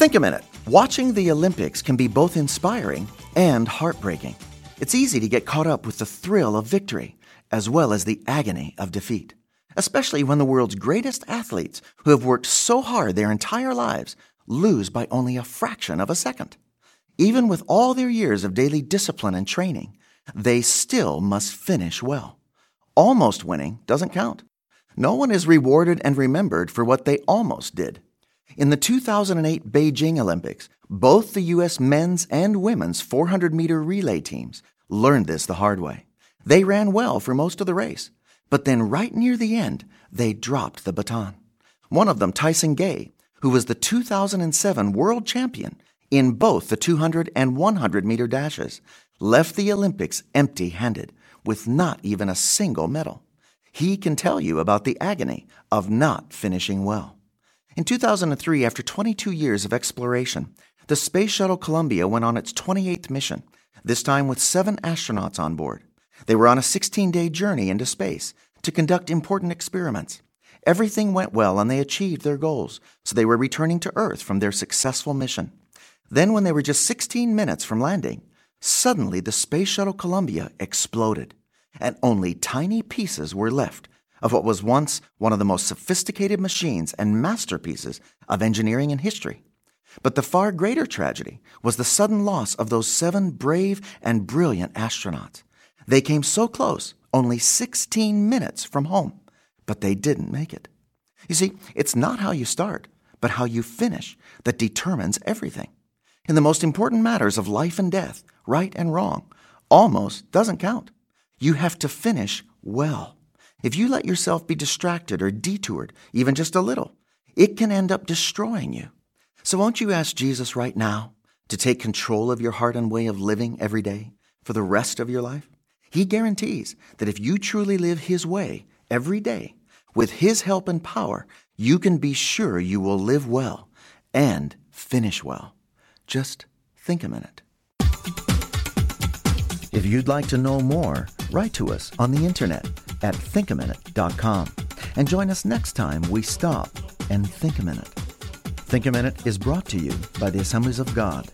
Think a minute. Watching the Olympics can be both inspiring and heartbreaking. It's easy to get caught up with the thrill of victory, as well as the agony of defeat, especially when the world's greatest athletes, who have worked so hard their entire lives, lose by only a fraction of a second. Even with all their years of daily discipline and training, they still must finish well. Almost winning doesn't count. No one is rewarded and remembered for what they almost did. In the 2008 Beijing Olympics, both the U.S. men's and women's 400 meter relay teams learned this the hard way. They ran well for most of the race, but then right near the end, they dropped the baton. One of them, Tyson Gay, who was the 2007 world champion in both the 200 and 100 meter dashes, left the Olympics empty handed with not even a single medal. He can tell you about the agony of not finishing well. In 2003, after 22 years of exploration, the Space Shuttle Columbia went on its 28th mission, this time with seven astronauts on board. They were on a 16 day journey into space to conduct important experiments. Everything went well and they achieved their goals, so they were returning to Earth from their successful mission. Then, when they were just 16 minutes from landing, suddenly the Space Shuttle Columbia exploded, and only tiny pieces were left of what was once one of the most sophisticated machines and masterpieces of engineering in history. But the far greater tragedy was the sudden loss of those seven brave and brilliant astronauts. They came so close, only 16 minutes from home, but they didn't make it. You see, it's not how you start, but how you finish that determines everything. In the most important matters of life and death, right and wrong, almost doesn't count. You have to finish well. If you let yourself be distracted or detoured, even just a little, it can end up destroying you. So won't you ask Jesus right now to take control of your heart and way of living every day for the rest of your life? He guarantees that if you truly live His way every day, with His help and power, you can be sure you will live well and finish well. Just think a minute. If you'd like to know more, write to us on the internet at thinkaminute.com and join us next time we stop and think a minute. Think a Minute is brought to you by the Assemblies of God